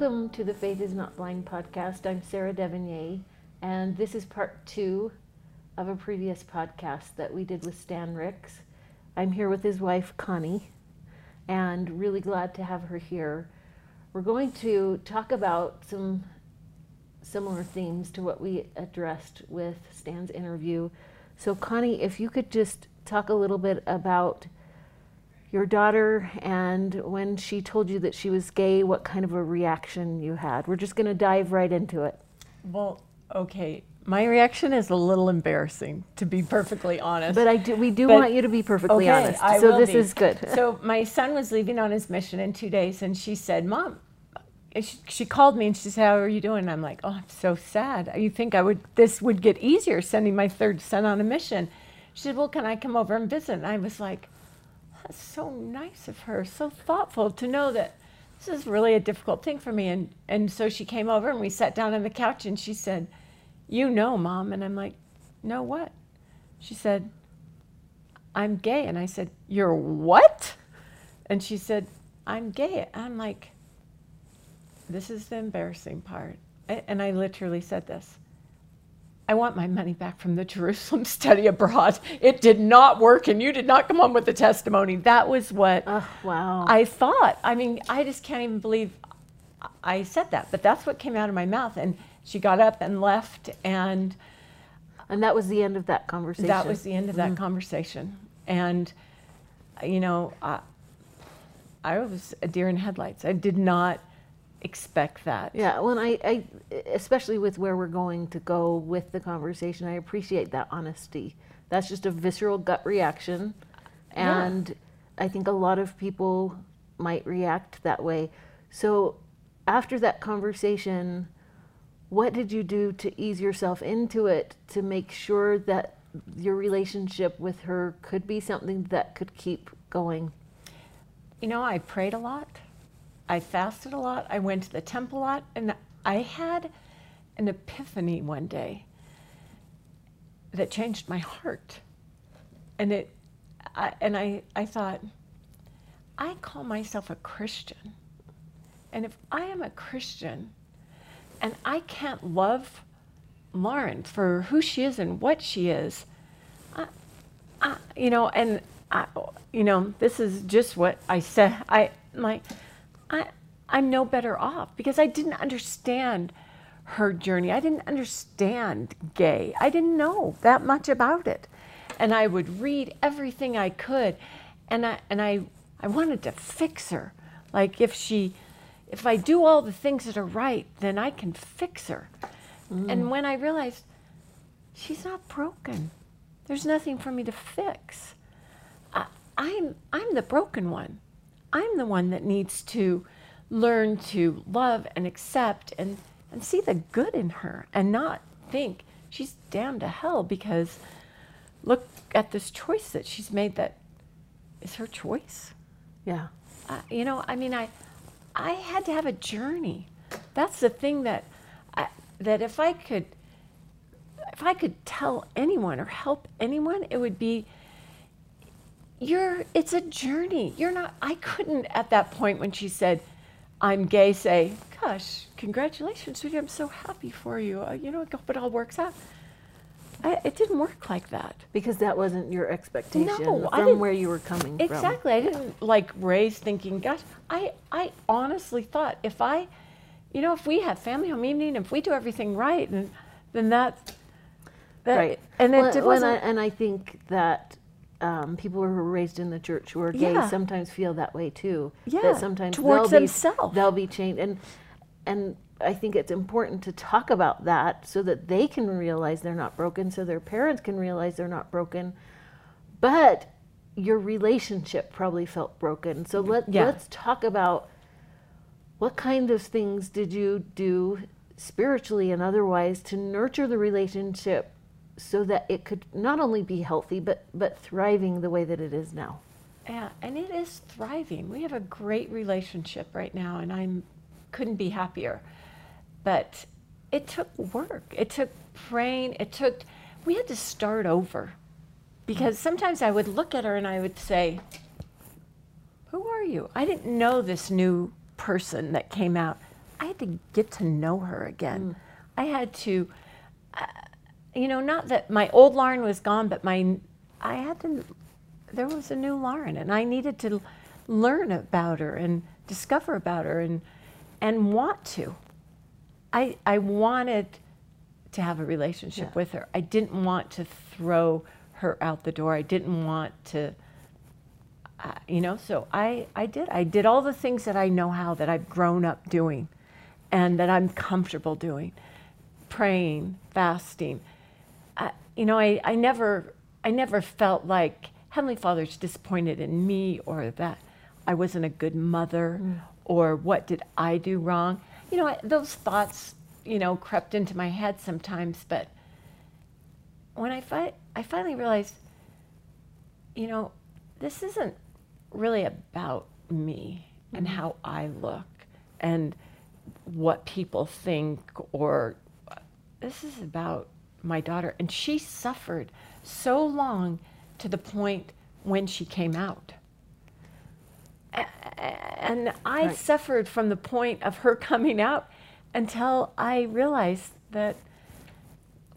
Welcome to the Faith is Not Blind podcast. I'm Sarah Devonier, and this is part two of a previous podcast that we did with Stan Ricks. I'm here with his wife, Connie, and really glad to have her here. We're going to talk about some similar themes to what we addressed with Stan's interview. So, Connie, if you could just talk a little bit about your daughter and when she told you that she was gay, what kind of a reaction you had. We're just going to dive right into it. Well, okay. My reaction is a little embarrassing, to be perfectly honest. But I do, we do but, want you to be perfectly okay, honest. I so this be. is good. so my son was leaving on his mission in two days, and she said, "Mom." She, she called me and she said, "How are you doing?" And I'm like, "Oh, I'm so sad. You think I would this would get easier sending my third son on a mission?" She said, "Well, can I come over and visit?" And I was like, that's so nice of her, so thoughtful to know that this is really a difficult thing for me. And, and so she came over and we sat down on the couch and she said, You know, mom. And I'm like, No, what? She said, I'm gay. And I said, You're what? And she said, I'm gay. I'm like, This is the embarrassing part. And I literally said this I want my money back from the Jerusalem study abroad. It did not work, and you did not come on with the testimony. That was what oh, wow. I thought. I mean, I just can't even believe I said that, but that's what came out of my mouth. And she got up and left, and and that was the end of that conversation. That was the end of that mm conversation. And you know, I, I was a deer in headlights. I did not expect that. Yeah, well, I, I, especially with where we're going to go with the conversation, I appreciate that honesty. That's just a visceral gut reaction, and yeah. I think a lot of people might react that way. So, after that conversation, what did you do to ease yourself into it to make sure that your relationship with her could be something that could keep going? You know, I prayed a lot. I fasted a lot. I went to the temple a lot. And I had an epiphany one day that changed my heart. And it, I, and I, I thought, I call myself a Christian. And if I am a Christian and I can't love Lauren for who she is and what she is, I, I, you know, and I, you know, this is just what I said. I like, I, I'm no better off because I didn't understand her journey. I didn't understand gay. I didn't know that much about it. And I would read everything I could and I and I I wanted to fix her. Like if she if I do all the things that are right, then I can fix her. Mm. And when I realized she's not broken. There's nothing for me to fix. I, I'm I'm the broken one. I'm the one that needs to learn to love and accept and, and see the good in her and not think she's damned to hell because look at this choice that she's made that is her choice. Yeah. Uh, you know, I mean, I, I had to have a journey. That's the thing that, I, that if I could, if I could tell anyone or help anyone, it would be you're it's a journey. You're not i couldn't at that point when she said i'm gay say gosh congratulations sweetie i'm so happy for you. Uh, you know i hope it all works out. I, it didn't work like that. Because that wasn't your expectation no, from where you were coming from. exactly. From. i didn't like raise thinking gosh i i honestly thought if i you know if we have family home evening if we do everything right and then that, that right. and well, it, it wasn't, I, and i think that um, people who were raised in the church who are gay yeah. sometimes feel that way too. Yeah, that sometimes towards they'll themselves. Be, they'll be changed, and and I think it's important to talk about that so that they can realize they're not broken, so their parents can realize they're not broken. But your relationship probably felt broken. So let yeah. let's talk about what kind of things did you do spiritually and otherwise to nurture the relationship so that it could not only be healthy but but thriving the way that it is now. Yeah, and it is thriving. We have a great relationship right now, and I'm couldn't be happier. But it took work. It took praying. It took. We had to start over, because sometimes I would look at her and I would say, "Who are you?" I didn't know this new person that came out. I had to get to know her again. I had to, uh, you know, not that my old Lauren was gone, but my, I had to, there was a new Lauren, and I needed to learn about her and discover about her and, and want to. I, I wanted to have a relationship Yeah. with her. I didn't want to throw her out the door. I didn't want to, uh, you know, so I, I did. I did all the things that I know how that I've grown up doing and that I'm comfortable doing praying, fasting. You know, I, I never, I never felt like Heavenly Father's disappointed in me or that I wasn't a good mother mm. or what did I do wrong. You know, I- those thoughts, you know, crept into my head sometimes, but when I, fi- I finally realized, you know, this isn't really about me and mm-hmm. how I look and what people think or uh, this is about my daughter and she suffered so long to the point when she came out and i Right. suffered from the point of her coming out until i realized that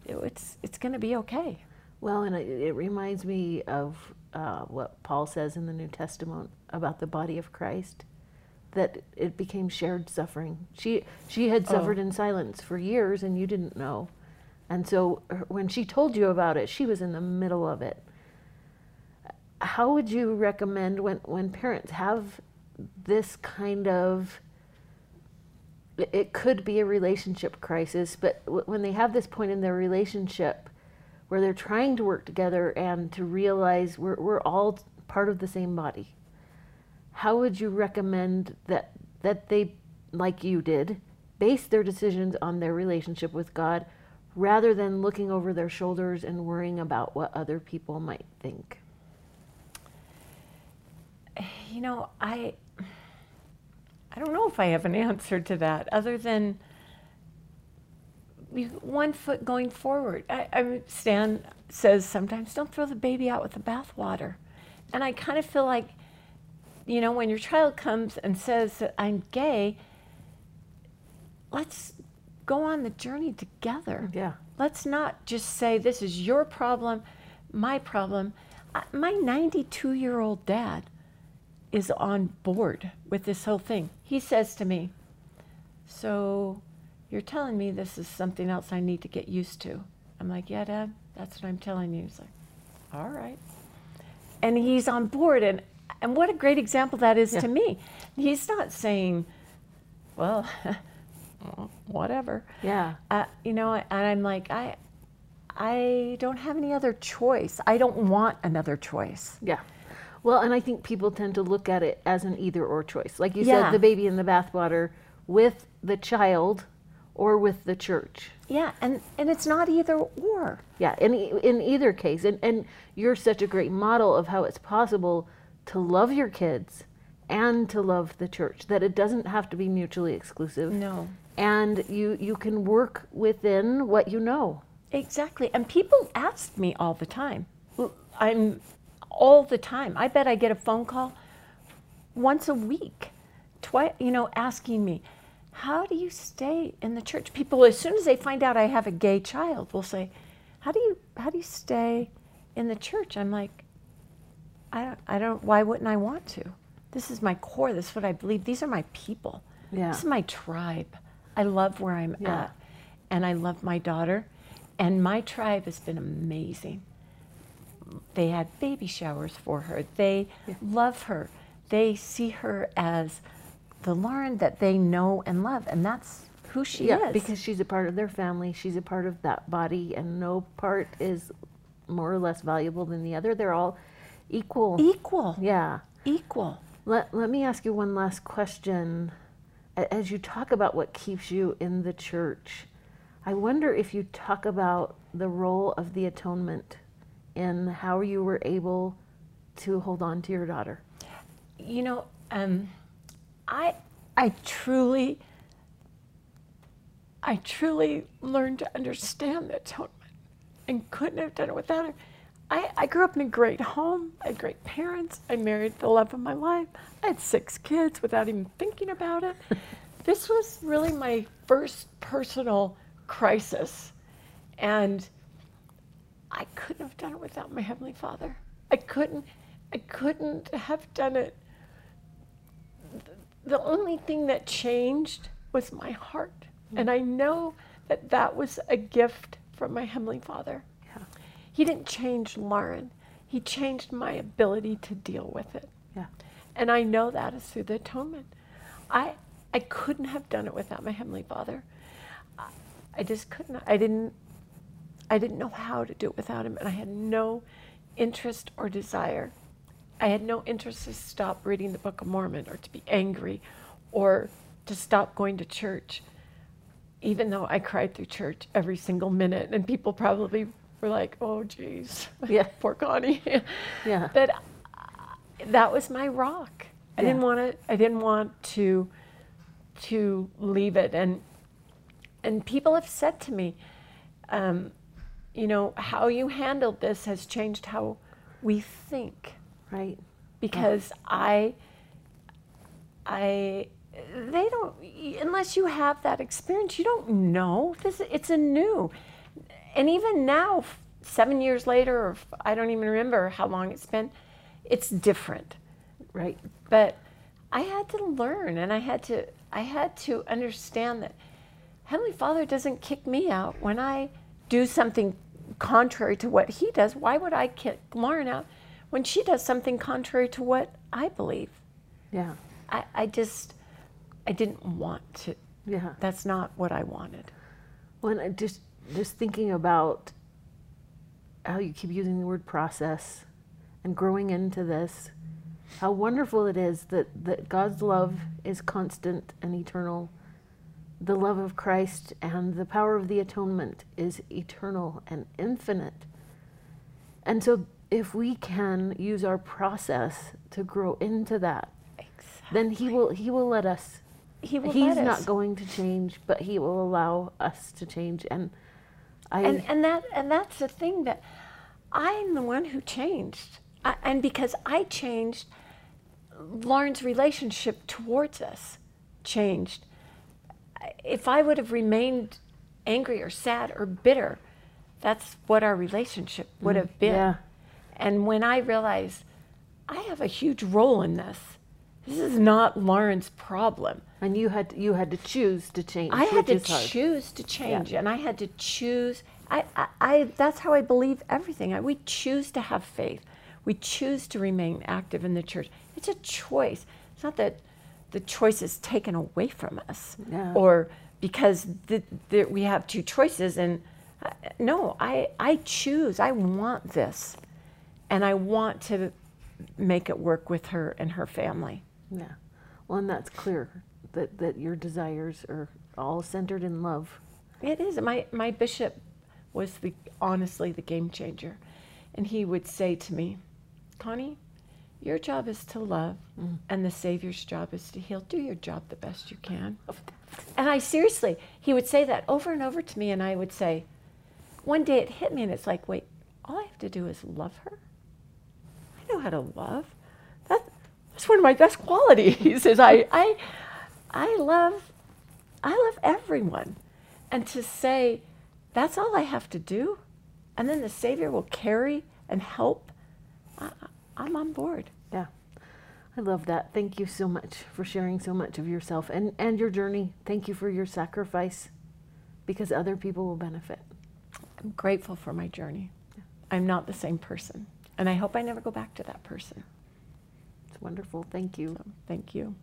it's it's going to be okay Well, and it, it reminds me of uh, what Paul says in the New Testament about the body of Christ, that it became shared suffering. She she had suffered in silence for years, and you didn't know, and so when she told you about it, she was in the middle of it. How would you recommend when when parents have this kind of it- could be a relationship crisis, but when they have this point in their relationship where they're trying to work together and to realize we're, we're all part of the same body, how would you recommend that that they, like you did, base their decisions on their relationship with God rather than looking over their shoulders and worrying about what other people might think? you know i i don't know if i have an answer to that other than one foot going forward I, I stan says sometimes don't throw the baby out with the bathwater and i kind of feel like you know when your child comes and says i'm gay let's go on the journey together Yeah. Let's not just say this is your problem, my problem. My 92 year old dad is on board with this whole thing. He says to me, So you're telling me this is something else I need to get used to? I'm like, Yeah, dad, that's what I'm telling you. He's like, All right. And he's on board. And, and what a great example that is Yeah. to me. He's not saying, Well, whatever. Yeah. Uh, you know, and I'm like, I, I don't have any other choice. I don't want another choice. Yeah. Well, and I think people tend to look at it as an either or choice. Like you Yeah. said, the baby in the bathwater with the child or with the church. Yeah, and and it's not either or. Yeah, in, in either case. And, and you're such a great model of how it's possible to love your kids and to love the church, that it doesn't have to be mutually exclusive. No, And you, you can work within what you know. exactly. And people ask me all the time. I'm all the time. I bet I get a phone call once a week, twice. You know, asking me, how do you stay in the church? People, as soon as they find out I have a gay child, will say, how do you how do you stay in the church? I'm like, I don't, I don't. Why wouldn't I want to? This is my core. This is what I believe. These are my people. Yeah. This is my tribe. I love where I'm Yeah. at, and I love my daughter, and my tribe has been amazing. They had baby showers for her. They love her. They see her as the Lauren that they know and love, and that's who she yeah, is. because she's a part of their family. She's a part of that body, and no part is more or less valuable than the other. They're all equal. equal, yeah. equal. Let, let me ask you one last question. As you talk about what keeps you in the church, I wonder if you talk about the role of the atonement in how you were able to hold on to your daughter. You know, um, I I truly I truly learned to understand the atonement and couldn't have done it without her. I, I grew up in a great home. I had great parents. I married the love of my life. I had six kids without even thinking about it. this was really my first personal crisis. And I couldn't have done it without my Heavenly Father. I couldn't, I couldn't have done it. The only thing that changed was my heart. And mm. I know that that was a gift from my Heavenly Father. He didn't change Lauren, He changed my ability to deal with it. Yeah. And I know that is through the atonement. I, I couldn't have done it without my Heavenly Father. I, I just couldn't. I didn't, I didn't know how to do it without Him. And I had no interest or desire. I had no interest to stop reading the Book of Mormon or to be angry or to stop going to church, even though I cried through church every single minute. And people probably were like, oh, geez, Yeah. poor Connie. Yeah. But that was my rock. I didn't want to. I didn't want to to leave it. And and people have said to me, um, you know, how you handled this has changed how we think Right. because I I they don't unless you have that experience you don't know this it's a new and even now 7 years later or I don't even remember how long it's been it's different Right. but I had to learn and I had to I had to understand that Heavenly Father doesn't kick me out when I do something contrary to what he does. Why would I kick Lauren out when she does something contrary to what I believe? Yeah. I, I just I didn't want to Yeah. that's not what I wanted. When I just just thinking about how you keep using the word process and growing into this, how wonderful it is that, that God's love is constant and eternal. The love of Christ and the power of the atonement is eternal and infinite. And so if we can use our process to grow into that, then he will he will let us He will he's not going to change, but he will allow us to change. And I, and and that and that's the thing that I'm the one who changed, I, and because I changed, Lauren's relationship towards us changed. If I would have remained angry or sad or bitter, that's what our relationship would mm, have been. yeah. And when I realized I have a huge role in this, this is not Lauren's problem. and you had you had to choose to change. I had to choose to change, and I had to choose. I, I, I, that's how I believe everything. I, we choose to have faith. We choose to remain active in the church. It's a choice. It's not that the choice is taken away from us, Yeah. or because the, the, we have two choices. And uh, no, I, I choose. I want this, and I want to make it work with her and her family. Yeah. Well, and that's clear that that your desires are all centered in love. It is. My my bishop was the honestly the game changer. And he would say to me, Connie, your job is to love mm. and the Savior's job is to heal. Do your job the best you can. And I seriously, he would say that over and over to me and I would say, one day it hit me and it's like, wait, all I have to do is love her? I know how to love. That, that's one of my best qualities is I, I, I love I love everyone. And to say, that's all I have to do, and then the Savior will carry and help, I, I- I'm on board. Yeah. I love that. Thank you so much for sharing so much of yourself and, and your journey. Thank you for your sacrifice because other people will benefit. I'm grateful for my journey. I'm not the same person. And I hope I never go back to that person wonderful. Thank you. So, thank you.